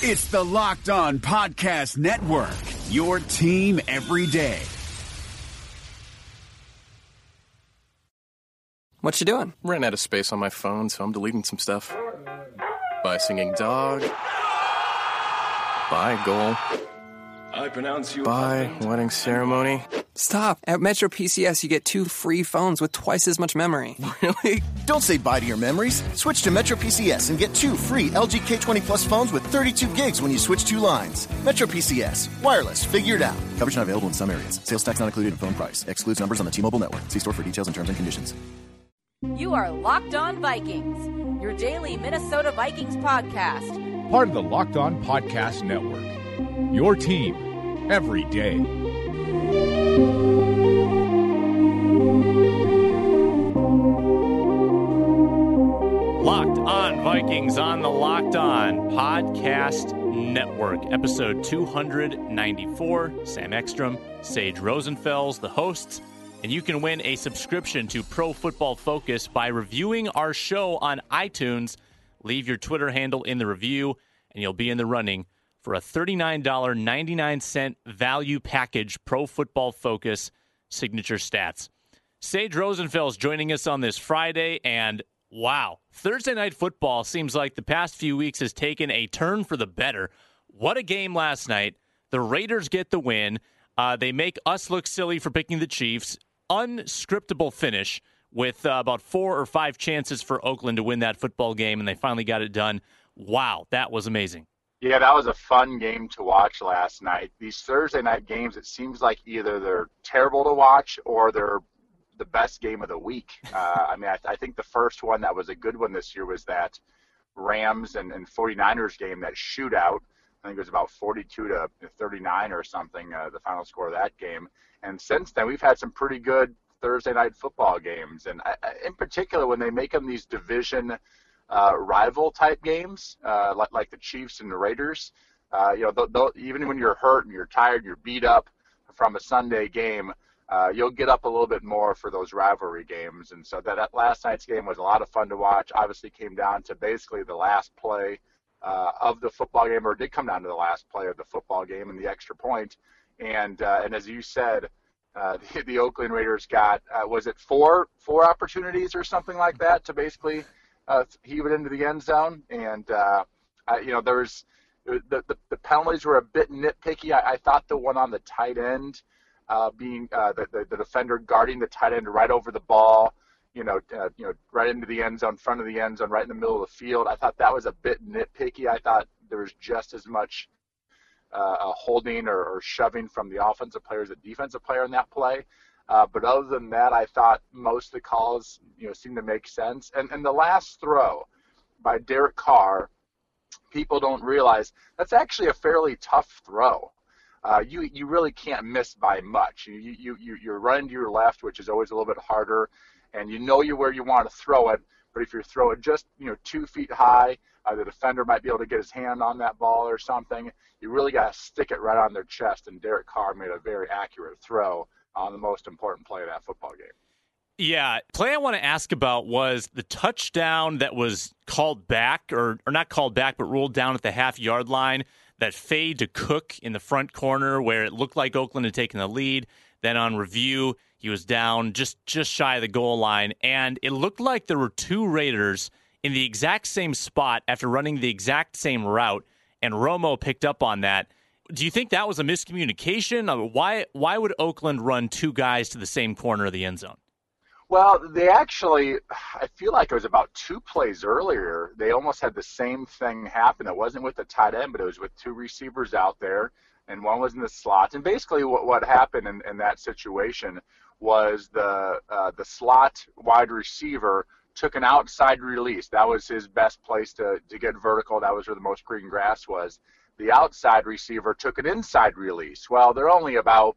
It's the Locked On Podcast Network, your team every day. What you doing? Ran out of space on my phone, so I'm deleting some stuff. Bye, singing dog. Bye, goal. I pronounce you. Bye, wedding ceremony. Stop. At Metro PCS, you get two free phones with twice as much memory. Really? Don't say bye to your memories. Switch to Metro PCS and get two free LG K20 Plus phones with 32 gigs when you switch two lines. Metro PCS. Wireless. Figure it out. Coverage not available in some areas. Sales tax not included in phone price. Excludes numbers on the T-Mobile network. See store for details and terms and conditions. You are Locked On Vikings, your daily Minnesota Vikings podcast. Part of the Locked On Podcast Network. Your team every day. On the Locked On Podcast Network, episode 294. Sam Ekstrom, Sage Rosenfels, the hosts, and you can win a subscription to Pro Football Focus by reviewing our show on iTunes. Leave your Twitter handle in the review, and you'll be in the running for a $39.99 value package Pro Football Focus signature stats. Sage Rosenfels joining us on this Friday, and wow, Thursday night football seems like the past few weeks has taken a turn for the better. What a game last night! The Raiders get the win. Uh, they make us look silly for picking the Chiefs. Unscriptable finish with uh, about four or five chances for Oakland to win that football game, and they finally got it done. Wow, that was amazing. Yeah, that was a fun game to watch last night. These Thursday night games, it seems like either they're terrible to watch or they're the best game of the week. Uh, I mean, I, I, think the first one that was a good one this year was that Rams and, and 49ers game, that shootout. I think it was about 42 to 39 or something, uh, the final score of that game. And since then, we've had some pretty good Thursday night football games. And I, in particular, when they make them these division uh, rival type games, uh, like, like the Chiefs and the Raiders, uh, you know, they'll, they'll, even when you're hurt and you're tired, you're beat up from a Sunday game, uh, you'll get up a little bit more for those rivalry games. And so that, that, last night's game was a lot of fun to watch. Obviously, came down to basically the last play uh, of the football game, or did come down to the last play of the football game and the extra point. And uh, and as you said, uh, the, the, Oakland Raiders got uh, was it four four opportunities or something like that to basically uh, heave it into the end zone. And you know there was the, the, the penalties were a bit nitpicky. I, I thought the one on the tight end uh, being uh, the, the, the defender guarding the tight end right over the ball, you know, uh, you know, right into the end zone, front of the end zone, right in the middle of the field. I thought that was a bit nitpicky. I thought there was just as much uh, holding or, or shoving from the offensive player as the defensive player in that play. Uh, but other than that, I thought most of the calls, you know, seemed to make sense. And and the last throw by Derek Carr, people don't realize that's actually a fairly tough throw uh, you you really can't miss by much. You you you you're running to your left, which is always a little bit harder, and you know you where you want to throw it. But if you throw it just you know two feet high, uh, the defender might be able to get his hand on that ball or something. You really got to stick it right on their chest. And Derek Carr made a very accurate throw on the most important play of that football game. Yeah, play I want to ask about was the touchdown that was called back, or or not called back, but ruled down at the half yard line that fade to Cook in the front corner where it looked like Oakland had taken the lead. Then on review, he was down just just shy of the goal line, and it looked like there were two Raiders in the exact same spot after running the exact same route, and Romo picked up on that. Do you think that was a miscommunication? Uh, why why would Oakland run two guys to the same corner of the end zone? Well, they actually, I feel like it was about two plays earlier. They almost had the same thing happen. It wasn't with the tight end, but it was with two receivers out there, and one was in the slot. And basically, what, what happened in, in that situation was the uh, the slot wide receiver took an outside release. That was his best place to, to get vertical. That was where the most green grass was. The outside receiver took an inside release. Well, they're only about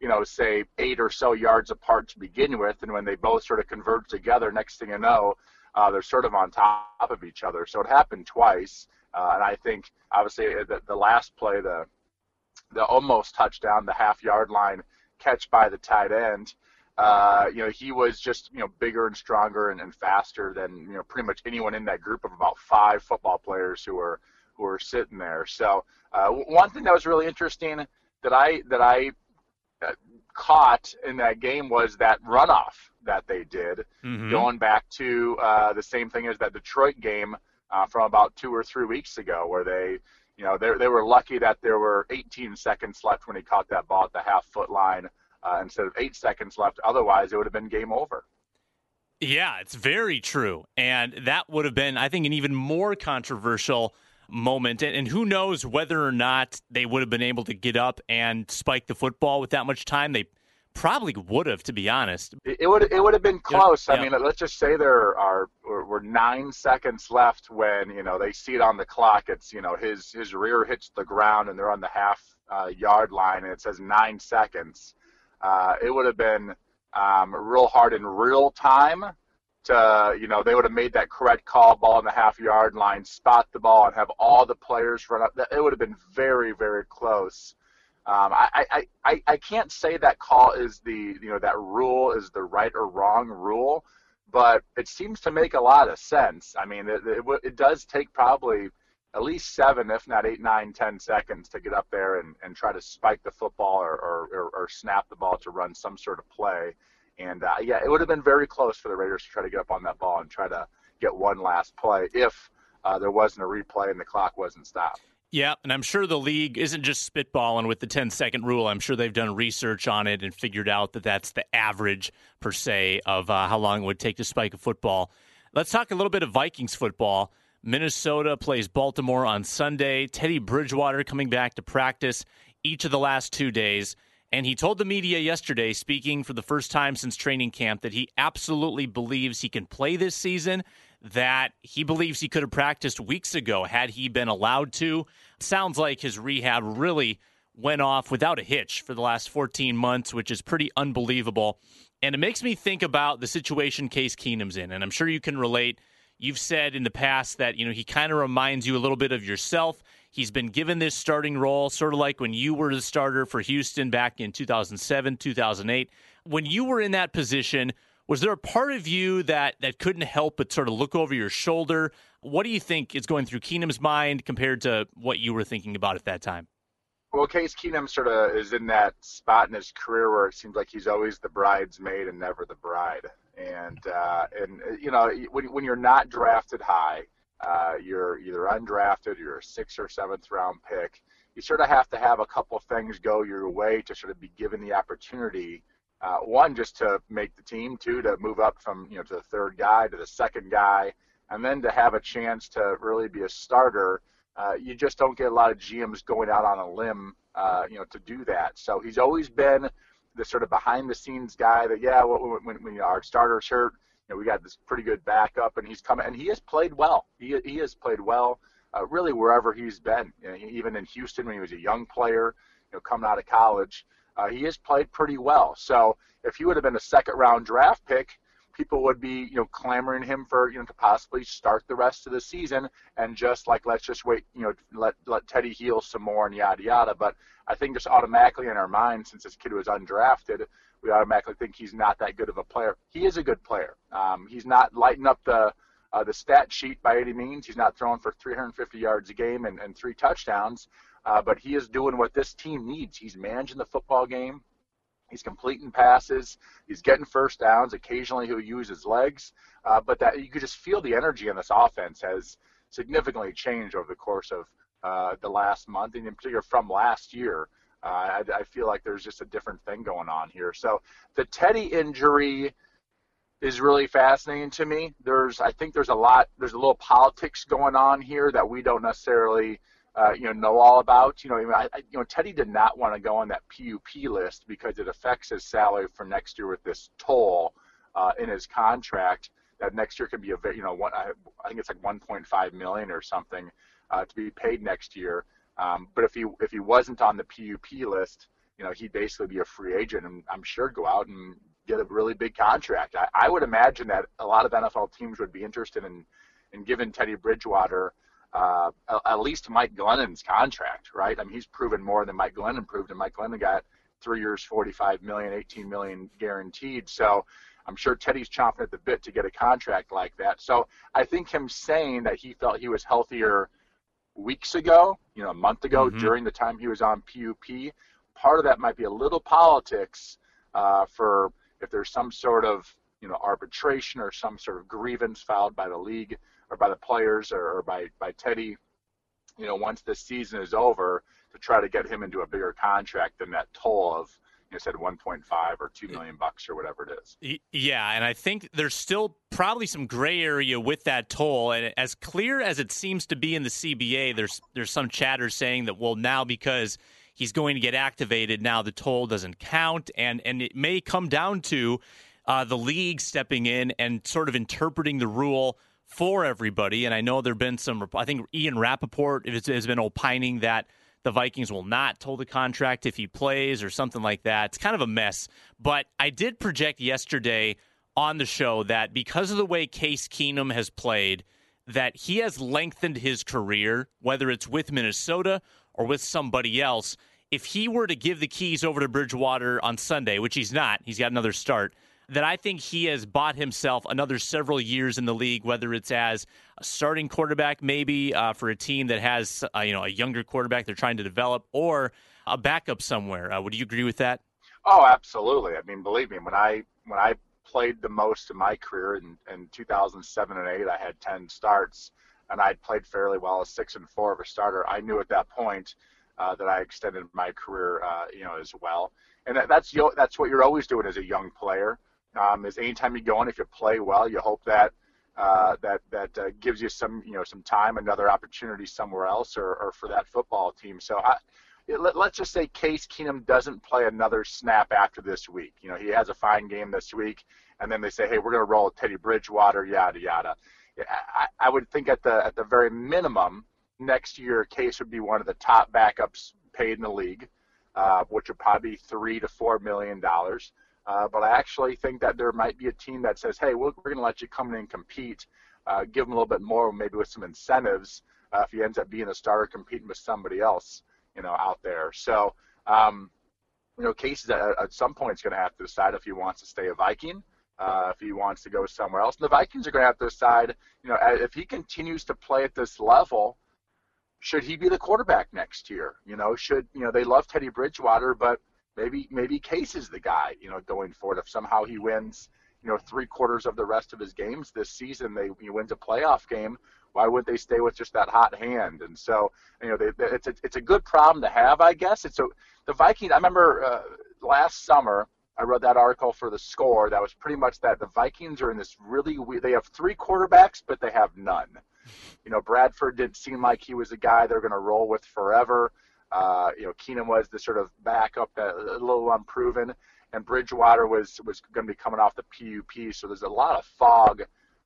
you know, say eight or so yards apart to begin with, and when they both sort of converge together, next thing you know, uh, they're sort of on top of each other. So it happened twice, uh, and I think obviously uh, the, the last play, the the almost touchdown, the half yard line catch by the tight end. Uh, you know, he was just, you know, bigger and stronger and, and faster than, you know, pretty much anyone in that group of about five football players who were who are sitting there. So uh, one thing that was really interesting that I that I caught in that game was that runoff that they did, Mhm. going back to uh, the same thing as that Detroit game uh, from about two or three weeks ago, where they, you know, they they were lucky that there were 18 seconds left when he caught that ball at the half foot line uh, instead of eight seconds left. Otherwise, it would have been game over. Yeah, it's very true. And that would have been, I think, an even more controversial moment. And, and who knows whether or not they would have been able to get up and spike the football with that much time. They probably would have, to be honest. It, would it would have been close. yeah. I mean, let's just say there are were, were nine seconds left when you know they see it on the clock. It's you know his his rear hits the ground and they're on the half uh, yard line and it says nine seconds. Uh, it would have been um, real hard in real time to you know they would have made that correct call, ball on the half yard line, spot the ball, and have all the players run up. It would have been very very close. Um, I, I, I, I can't say that call is the you know that rule is the right or wrong rule, but it seems to make a lot of sense. I mean, it, it, it does take probably at least seven, if not eight, nine, ten seconds to get up there and, and try to spike the football or, or, or, or snap the ball to run some sort of play. And uh, yeah, it would have been very close for the Raiders to try to get up on that ball and try to get one last play if uh, there wasn't a replay and the clock wasn't stopped. Yeah, and I'm sure the league isn't just spitballing with the 10 second rule. I'm sure they've done research on it and figured out that that's the average, per se, of uh, how long it would take to spike a football. Let's talk a little bit of Vikings football. Minnesota plays Baltimore on Sunday. Teddy Bridgewater coming back to practice each of the last two days. And he told the media yesterday, speaking for the first time since training camp, that he absolutely believes he can play this season, that he believes he could have practiced weeks ago had he been allowed to. Sounds like his rehab really went off without a hitch for the last 14 months, which is pretty unbelievable. And it makes me think about the situation Case Keenum's in. And I'm sure you can relate. You've said in the past that, you know, he kind of reminds you a little bit of yourself. He's been given this starting role, sort of like when you were the starter for Houston back in 2007, 2008. When you were in that position, was there a part of you that that couldn't help but sort of look over your shoulder? What do you think is going through Keenum's mind compared to what you were thinking about at that time? Well, Case Keenum sort of is in that spot in his career where it seems like he's always the bridesmaid and never the bride. And uh, and you know when when you're not drafted high, uh, you're either undrafted, you're a sixth or seventh round pick. You sort of have to have a couple of things go your way to sort of be given the opportunity. Uh, one, just to make the team. Two, to move up from you know to the third guy to the second guy, and then to have a chance to really be a starter. Uh, you just don't get a lot of GMs going out on a limb, uh, you know, to do that. So he's always been the sort of behind the scenes guy that, yeah, when, when, when our starter's hurt, know, we got this pretty good backup, and he's coming, and he has played well. He he has played well, uh, really wherever he's been. You know, even in Houston when he was a young player, you know, coming out of college, uh, he has played pretty well. So if he would have been a second round draft pick, people would be you know clamoring him for you know to possibly start the rest of the season and just like let's just wait you know let let Teddy heal some more and yada yada. But I think just automatically in our mind, since this kid was undrafted, we automatically think he's not that good of a player. He is a good player. Um, he's not lighting up the uh, the stat sheet by any means. He's not throwing for 350 yards a game and, and three touchdowns, uh, but he is doing what this team needs. He's managing the football game. He's completing passes. He's getting first downs. Occasionally, he'll use his legs, uh, but that you could just feel the energy in this offense has significantly changed over the course of uh, the last month, and in particular from last year. Uh, I, I feel like there's just a different thing going on here. So the Teddy injury is really fascinating to me. There's, I think there's a lot, there's a little politics going on here that we don't necessarily, uh, you know, know all about. You know, I, I, you know, Teddy did not want to go on that PUP list because it affects his salary for next year with this toll uh, in his contract. That next year could be a, you know, one, I, I think it's like 1.5 million or something uh, to be paid next year. Um, but if he if he wasn't on the PUP list, you know, he'd basically be a free agent, and I'm sure go out and get a really big contract. I, I would imagine that a lot of NFL teams would be interested in in giving Teddy Bridgewater uh, at least Mike Glennon's contract, right? I mean, he's proven more than Mike Glennon proved, and Mike Glennon got three years, 45 million, 18 million guaranteed. So I'm sure Teddy's chomping at the bit to get a contract like that. So I think him saying that he felt he was healthier weeks ago, you know, a month ago Mhm. during the time he was on PUP. Part of that might be a little politics uh, for if there's some sort of you know arbitration or some sort of grievance filed by the league or by the players or, or by by Teddy. You know, once the season is over, to try to get him into a bigger contract than that toll of you said 1.5 or 2 million bucks or whatever it is. Yeah, and I think there's still probably some gray area with that toll. And as clear as it seems to be in the CBA, there's there's some chatter saying that well now because he's going to get activated now the toll doesn't count, and and it may come down to uh, the league stepping in and sort of interpreting the rule for everybody. And I know there've been some. I think Ian Rapoport has, has been opining that the Vikings will not toll the contract if he plays or something like that. It's kind of a mess. But I did project yesterday on the show that because of the way Case Keenum has played, that he has lengthened his career, whether it's with Minnesota or with somebody else. If he were to give the keys over to Bridgewater on Sunday, which he's not, he's got another start that I think he has bought himself another several years in the league, whether it's as a starting quarterback, maybe uh, for a team that has uh, you know a younger quarterback they're trying to develop, or a backup somewhere. Uh, would you agree with that? Oh, absolutely. I mean, believe me, when I when I played the most in my career in, in 2007 and 8, I had 10 starts, and I'd played fairly well, a six and four of a starter. I knew at that point uh, that I extended my career, uh, you know, as well. And that, that's that's what you're always doing as a young player um, is anytime you go in, if you play well, you hope that uh, that that uh, gives you some you know some time, another opportunity somewhere else, or, or for that football team. So I, let, us just say Case Keenum doesn't play another snap after this week. You know he has a fine game this week, and then they say, hey, we're going to roll Teddy Bridgewater, yada yada. I, I would think at the at the very minimum next year, Case would be one of the top backups paid in the league, uh, which would probably be three to four million dollars. Uh, but I actually think that there might be a team that says, hey, we're, we're going to let you come in and compete, uh, give him a little bit more, maybe with some incentives uh, if he ends up being a starter competing with somebody else, you know, out there. So, um, you know, Casey at, at some point is going to have to decide if he wants to stay a Viking, uh, if he wants to go somewhere else. And the Vikings are going to have to decide, you know, if he continues to play at this level, should he be the quarterback next year? You know, should, you know, they love Teddy Bridgewater, but maybe maybe Case is the guy, you know, going forward. If somehow he wins, you know, three quarters of the rest of his games this season, they he wins a playoff game. Why would they stay with just that hot hand? And so, you know, they, they, it's a it's a good problem to have, I guess. It's a the Vikings. I remember uh, last summer I read that article for the Score that was pretty much that the Vikings are in this really weird. They have three quarterbacks, but they have none. You know, Bradford didn't seem like he was a guy they're going to roll with forever. Uh, you know, Keenum was the sort of backup, that, a little unproven, and Bridgewater was was going to be coming off the PUP. So there's a lot of fog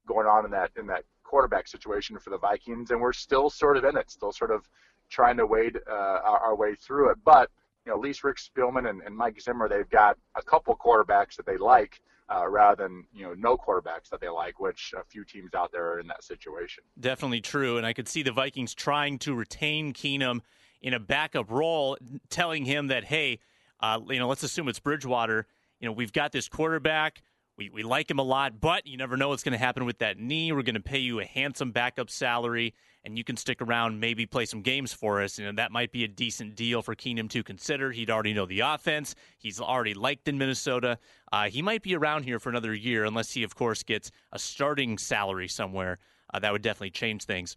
going on in that in that quarterback situation for the Vikings, and we're still sort of in it, still sort of trying to wade uh, our, our way through it. But you know, at least Rick Spielman and, and Mike Zimmer, they've got a couple quarterbacks that they like. Uh, rather than you know no quarterbacks that they like, which a few teams out there are in that situation. Definitely true, and I could see the Vikings trying to retain Keenum in a backup role, telling him that, hey, uh, you know, let's assume it's Bridgewater. You know, we've got this quarterback. We, we like him a lot, but you never know what's going to happen with that knee. We're going to pay you a handsome backup salary, and you can stick around, maybe play some games for us. You know, that might be a decent deal for Keenum to consider. He'd already know the offense. He's already liked in Minnesota. Uh, he might be around here for another year, unless he, of course, gets a starting salary somewhere. Uh, that would definitely change things.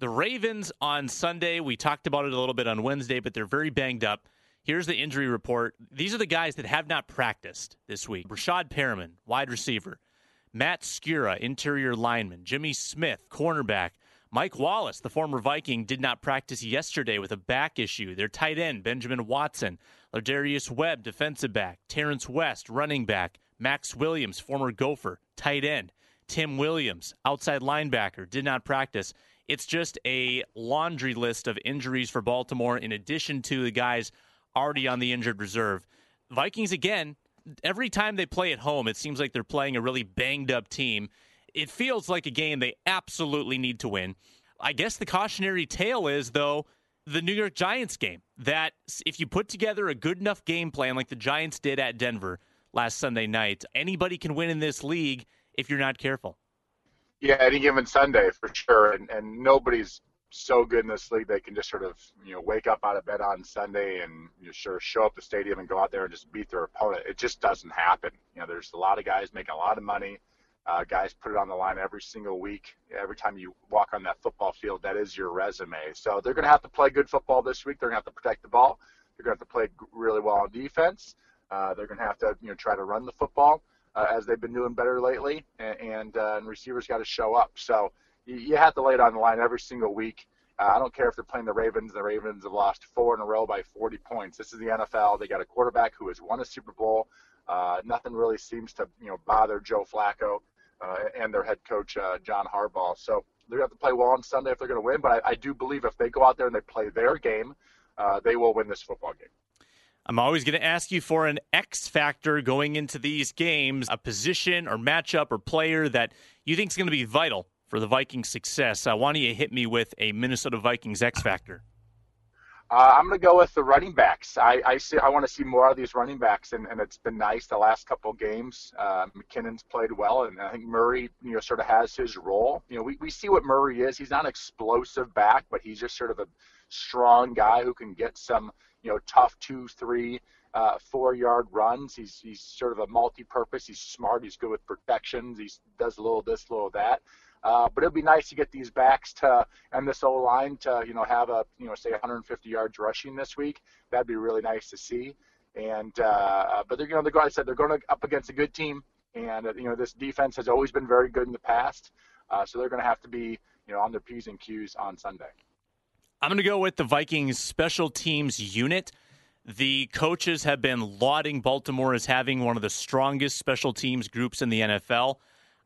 The Ravens on Sunday, we talked about it a little bit on Wednesday, but they're very banged up. Here's the injury report. These are the guys that have not practiced this week Breshad Perriman, wide receiver. Matt Skura, interior lineman. Jimmy Smith, cornerback. Mike Wallace, the former Viking, did not practice yesterday with a back issue. Their tight end, Benjamin Watson. Lardarius Webb, defensive back. Terrence West, running back. Maxx Williams, former Gopher, tight end. Tim Williams, outside linebacker, did not practice. It's just a laundry list of injuries for Baltimore in addition to the guys already on the injured reserve. Vikings, again, every time they play at home, it seems like they're playing a really banged up team. It feels like a game they absolutely need to win. I guess the cautionary tale is, though, the New York Giants game. That if you put together a good enough game plan like the Giants did at Denver last Sunday night, anybody can win in this league if you're not careful. Yeah, any given Sunday for sure, and and nobody's so good in this league they can just sort of you know wake up out of bed on Sunday and you know, sort of show up the stadium and go out there and just beat their opponent. It just doesn't happen. You know, there's a lot of guys making a lot of money. Uh, guys put it on the line every single week. Every time you walk on that football field, that is your resume. So they're going to have to play good football this week. They're going to have to protect the ball. They're going to have to play really well on defense. Uh, they're going to have to you know try to run the football uh, as they've been doing better lately, and and, uh, and receivers got to show up. So you, you have to lay it on the line every single week. Uh, I don't care if they're playing the Ravens. The Ravens have lost four in a row by 40 points. This is the NFL. They got a quarterback who has won a Super Bowl. Uh, nothing really seems to you know bother Joe Flacco uh, and their head coach uh, John Harbaugh. So they're going to have to play well on Sunday if they're going to win. But I, I, do believe if they go out there and they play their game, uh, they will win this football game. I'm always going to ask you for an X factor going into these games, a position or matchup or player that you think is going to be vital for the Vikings' success. Uh, why don't you hit me with a Minnesota Vikings X factor? Uh, I'm going to go with the running backs. I I, see, I want to see more of these running backs, and, and it's been nice the last couple of games. Uh, McKinnon's played well, and I think Murray, you know, sort of has his role. You know, we, we see what Murray is. He's not an explosive back, but he's just sort of a strong guy who can get some, you know, tough two, three, uh, four yard runs. He's he's sort of a multi-purpose. He's smart. He's good with protections. He does a little this, a little that. Uh, but it'd be nice to get these backs to and this O line to you know have a you know say 150 yards rushing this week. That'd be really nice to see. And uh, but they're you know going. I said they're going up against a good team, and uh, you know this defense has always been very good in the past. Uh, so they're going to have to be you know on their p's and q's on Sunday. I'm going to go with the Vikings special teams unit. The coaches have been lauding Baltimore as having one of the strongest special teams groups in the NFL.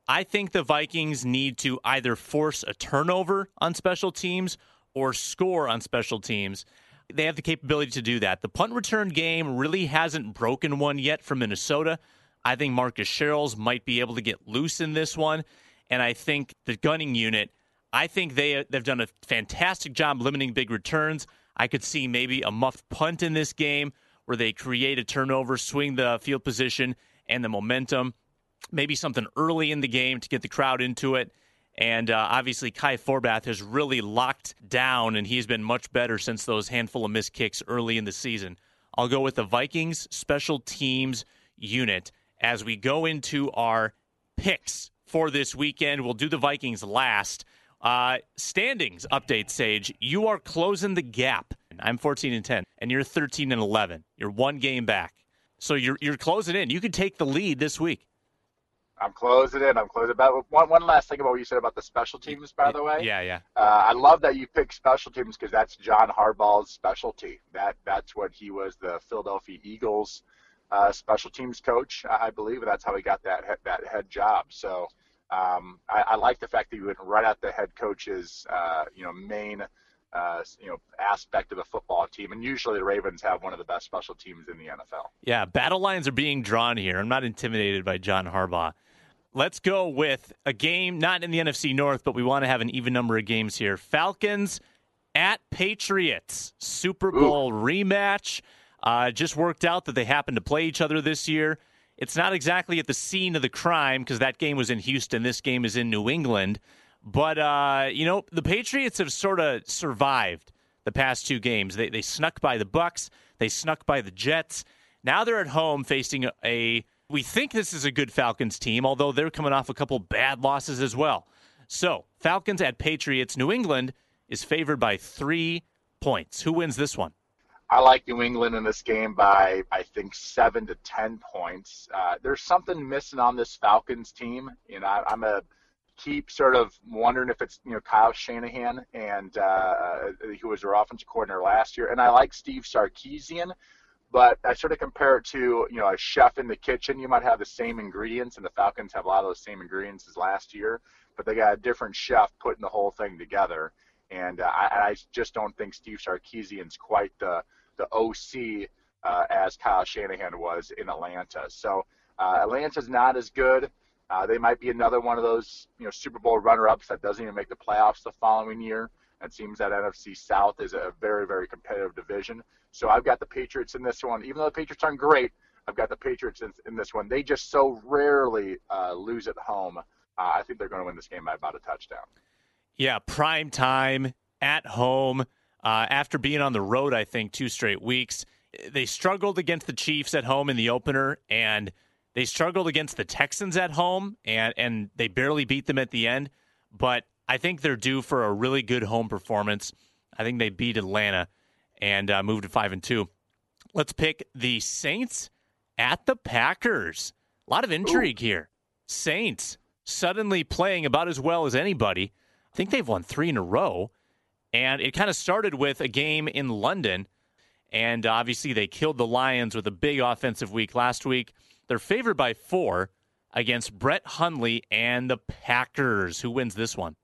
I think the Vikings need to either force a turnover on special teams or score on special teams. They have the capability to do that. The punt return game really hasn't broken one yet from Minnesota. I think Marcus Sherels might be able to get loose in this one. And I think the gunning unit, I think they, they've done a fantastic job limiting big returns. I could see maybe a muffed punt in this game where they create a turnover, swing the field position and the momentum maybe something early in the game to get the crowd into it. And uh, obviously, Kai Forbath has really locked down, and he's been much better since those handful of missed kicks early in the season. I'll go with the Vikings special teams unit as we go into our picks for this weekend. We'll do the Vikings last. Uh, standings update, Sage. You are closing the gap. I'm 14 and 10, and you're 13 and 11. You're one game back, so you're you're closing in. You could take the lead this week. I'm closing it. I'm closing. But one one last thing about what you said about the special teams, by the way. Yeah, yeah. Uh, I love that you picked special teams because that's John Harbaugh's specialty. That that's what he was the Philadelphia Eagles uh, special teams coach, I believe, and that's how he got that head, that head job. So um, I, I like the fact that you went right at the head coach's uh, you know main. Uh, you know, aspect of the football team, and usually the Ravens have one of the best special teams in the NFL. Yeah, battle lines are being drawn here. I'm not intimidated by John Harbaugh. Let's go with a game not in the NFC North, but we want to have an even number of games here. Falcons at Patriots, Super Bowl Ooh. rematch. Uh, just worked out that they happen to play each other this year. It's not exactly at the scene of the crime because that game was in Houston. This game is in New England. But, uh, you know, the Patriots have sort of survived the past two games. They, they snuck by the Bucs, they snuck by the Jets. Now they're at home facing a we think this is a good Falcons team, although they're coming off a couple bad losses as well. So, Falcons at Patriots. New England is favored by three points. Who wins this one? I like New England in this game by, I think, seven to 10 points. Uh, there's something missing on this Falcons team. You know, I, I'm a keep sort of wondering if it's you know Kyle Shanahan and uh, who was their offensive coordinator last year, and I like Steve Sarkisian, but I sort of compare it to, you know, a chef in the kitchen. You might have the same ingredients, and the Falcons have a lot of those same ingredients as last year. but they got a different chef putting the whole thing together. And uh, I, I just don't think Steve Sarkisian's quite the the OC uh, as Kyle Shanahan was in Atlanta. So uh, Atlanta's not as good. Uh, they might be another one of those you know Super Bowl runner-ups that doesn't even make the playoffs the following year. It seems that NFC South is a very very competitive division. So I've got the Patriots in this one. Even though the Patriots aren't great, I've got the Patriots in, in this one. They just so rarely uh, lose at home. Uh, I think they're going to win this game by about a touchdown. Yeah, prime time at home. Uh, after being on the road, I think two straight weeks, they struggled against the Chiefs at home in the opener, and they struggled against the Texans at home, and and they barely beat them at the end. But I think they're due for a really good home performance. I think they beat Atlanta and uh, moved to five and two. Let's pick the Saints at the Packers. A lot of intrigue Ooh. here. Saints suddenly playing about as well as anybody. I think they've won three in a row. And it kind of started with a game in London. And obviously, they killed the Lions with a big offensive week last week. They're favored by four against Brett Hundley and the Packers. Who wins this one?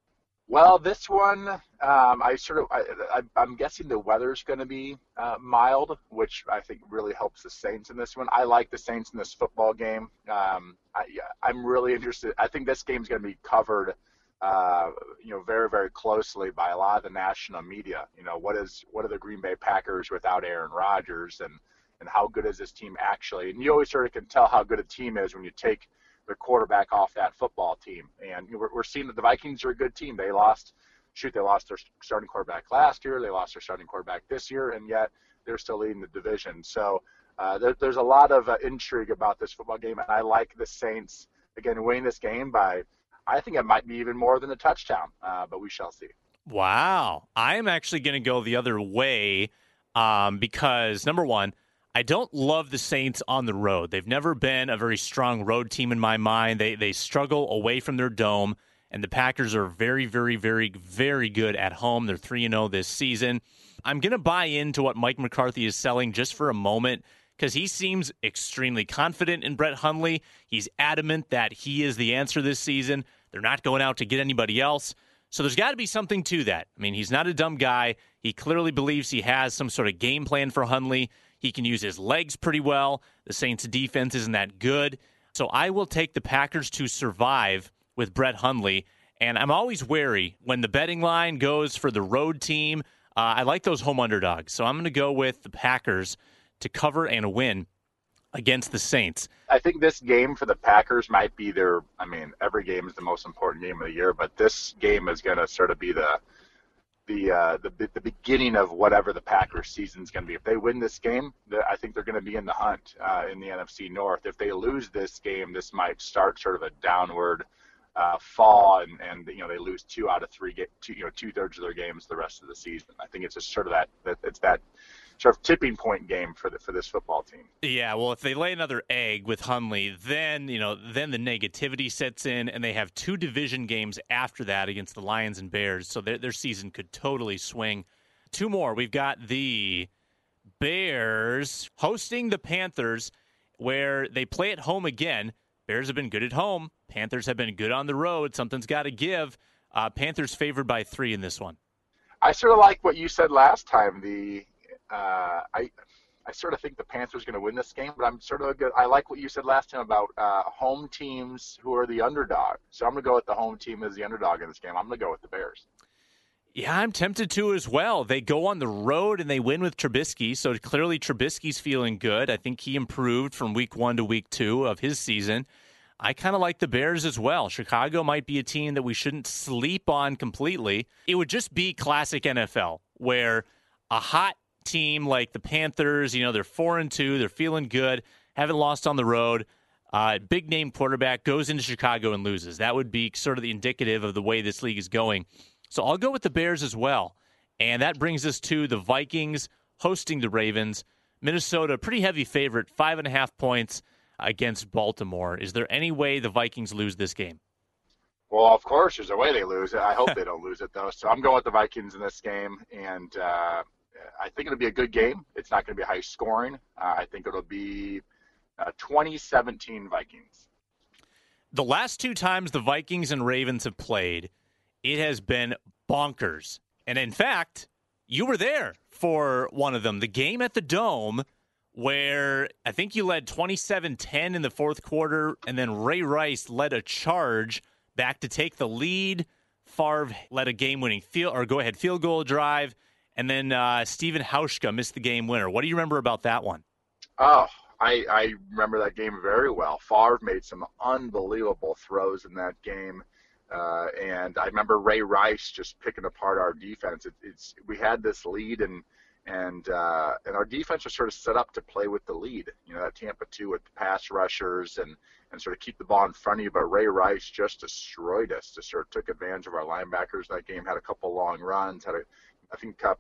Well, this one, um, I sort of, I, am guessing the weather's going to be uh, mild, which I think really helps the Saints in this one. I like the Saints in this football game. Um, I, I'm really interested. I think this game's going to be covered, uh, you know, very, very closely by a lot of the national media. You know, what is what are the Green Bay Packers without Aaron Rodgers, and and how good is this team actually? And you always sort of can tell how good a team is when you take their quarterback off that football team. And we're, we're seeing that the Vikings are a good team. They lost, shoot, they lost their starting quarterback last year. They lost their starting quarterback this year, and yet they're still leading the division. So uh, there, there's a lot of uh, intrigue about this football game, and I like the Saints again winning this game by. I think it might be even more than a touchdown, uh, but we shall see. Wow, I am actually going to go the other way um, because number one, I don't love the Saints on the road. They've never been a very strong road team in my mind. They they struggle away from their dome, and the Packers are very, very, very, very good at home. They're three and zero oh this season. I'm gonna buy into what Mike McCarthy is selling just for a moment because he seems extremely confident in Brett Hundley. He's adamant that he is the answer this season. They're not going out to get anybody else. So there's got to be something to that. I mean, he's not a dumb guy. He clearly believes he has some sort of game plan for Hundley. He can use his legs pretty well. The Saints' defense isn't that good. So I will take the Packers to survive with Brett Hundley. And I'm always wary when the betting line goes for the road team. Uh, I like those home underdogs. So I'm going to go with the Packers to cover and win against the Saints. I think this game for the Packers might be their. I mean, every game is the most important game of the year, but this game is going to sort of be the the uh, the the beginning of whatever the Packers season is going to be. If they win this game, I think they're going to be in the hunt uh, in the NFC North. If they lose this game, this might start sort of a downward uh, fall, and, and you know they lose two out of three, get two you know two thirds of their games the rest of the season. I think it's just sort of that, that it's that sort of tipping point game for the, for this football team. Yeah, well, if they lay another egg with Hundley, then you know, then the negativity sets in, and they have two division games after that against the Lions and Bears, so their their season could totally swing. Two more. We've got the Bears hosting the Panthers, where they play at home again. Bears have been good at home. Panthers have been good on the road. Something's got to give. Uh, Panthers favored by three in this one. I sort of like what you said last time. The uh, I I sort of think the Panthers are going to win this game, but I'm sort of good. I like what you said last time about uh, home teams who are the underdog. So I'm going to go with the home team as the underdog in this game. I'm going to go with the Bears. Yeah, I'm tempted to as well. They go on the road and they win with Trubisky, so clearly Trubisky's feeling good. I think he improved from week one to week two of his season. I kind of like the Bears as well. Chicago might be a team that we shouldn't sleep on completely. It would just be classic NFL where a hot team like the Panthers, you know, they're four and two, they're feeling good, haven't lost on the road. Uh, big name quarterback goes into Chicago and loses. That would be sort of the indicative of the way this league is going. So I'll go with the Bears as well. And that brings us to the Vikings hosting the Ravens. Minnesota, pretty heavy favorite, five and a half points against Baltimore. Is there any way the Vikings lose this game? Well, of course, there's a way they lose it. I hope they don't lose it though. So I'm going with the Vikings in this game, and uh, I think it'll be a good game. It's not going to be high scoring. Uh, I think it'll be uh, 2017 Vikings. the last two times the Vikings and Ravens have played, it has been bonkers. And in fact, you were there for one of them, the game at the Dome, where I think you led 27 10 in the fourth quarter, and then Ray Rice led a charge back to take the lead. Favre led a game winning field or go ahead field goal drive, and then uh, Steven Hauschka missed the game winner. What do you remember about that one? Oh, I, I remember that game very well. Favre made some unbelievable throws in that game. Uh, and I remember Ray Rice just picking apart our defense. It, it's we had this lead and and uh, and our defense was sort of set up to play with the lead. You know that Tampa two with the pass rushers and and sort of keep the ball in front of you. But Ray Rice just destroyed us. Just sort of took advantage of our linebackers. That game had a couple long runs. Had a I think caught,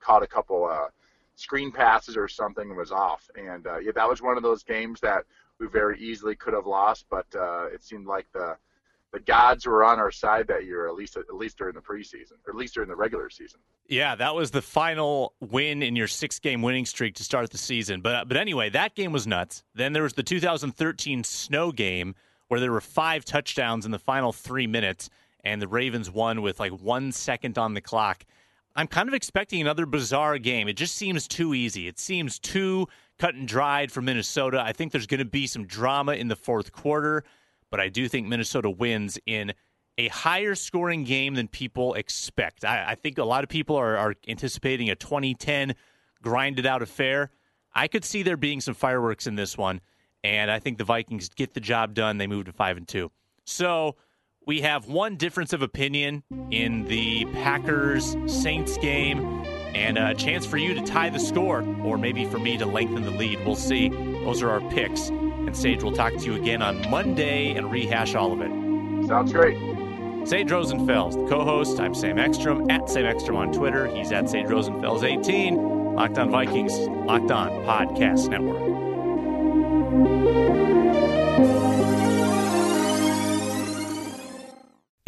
caught a couple uh, screen passes or something and was off. And uh, yeah, that was one of those games that we very easily could have lost, but uh, it seemed like the the gods were on our side that year, at least at least during the preseason, or at least during the regular season. Yeah, that was the final win in your six game winning streak to start the season. But but anyway, that game was nuts. Then there was the 2013 snow game where there were five touchdowns in the final three minutes, and the Ravens won with like one second on the clock. I'm kind of expecting another bizarre game. It just seems too easy. It seems too cut and dried for Minnesota. I think there's going to be some drama in the fourth quarter, but I do think Minnesota wins in a higher scoring game than people expect. I, I think a lot of people are, are anticipating a 2010 grinded out affair. I could see there being some fireworks in this one, and I think the Vikings get the job done. They move to five and two. So we have one difference of opinion in the Packers Saints game and a chance for you to tie the score or maybe for me to lengthen the lead. We'll see. Those are our picks. And Sage will talk to you again on Monday and rehash all of it. Sounds great. Sage Rosenfels, the co-host. I'm Sam Ekstrom at Sam Ekstrom on Twitter. He's at Sage Rosenfels 18. Locked on Vikings, Locked on Podcast Network.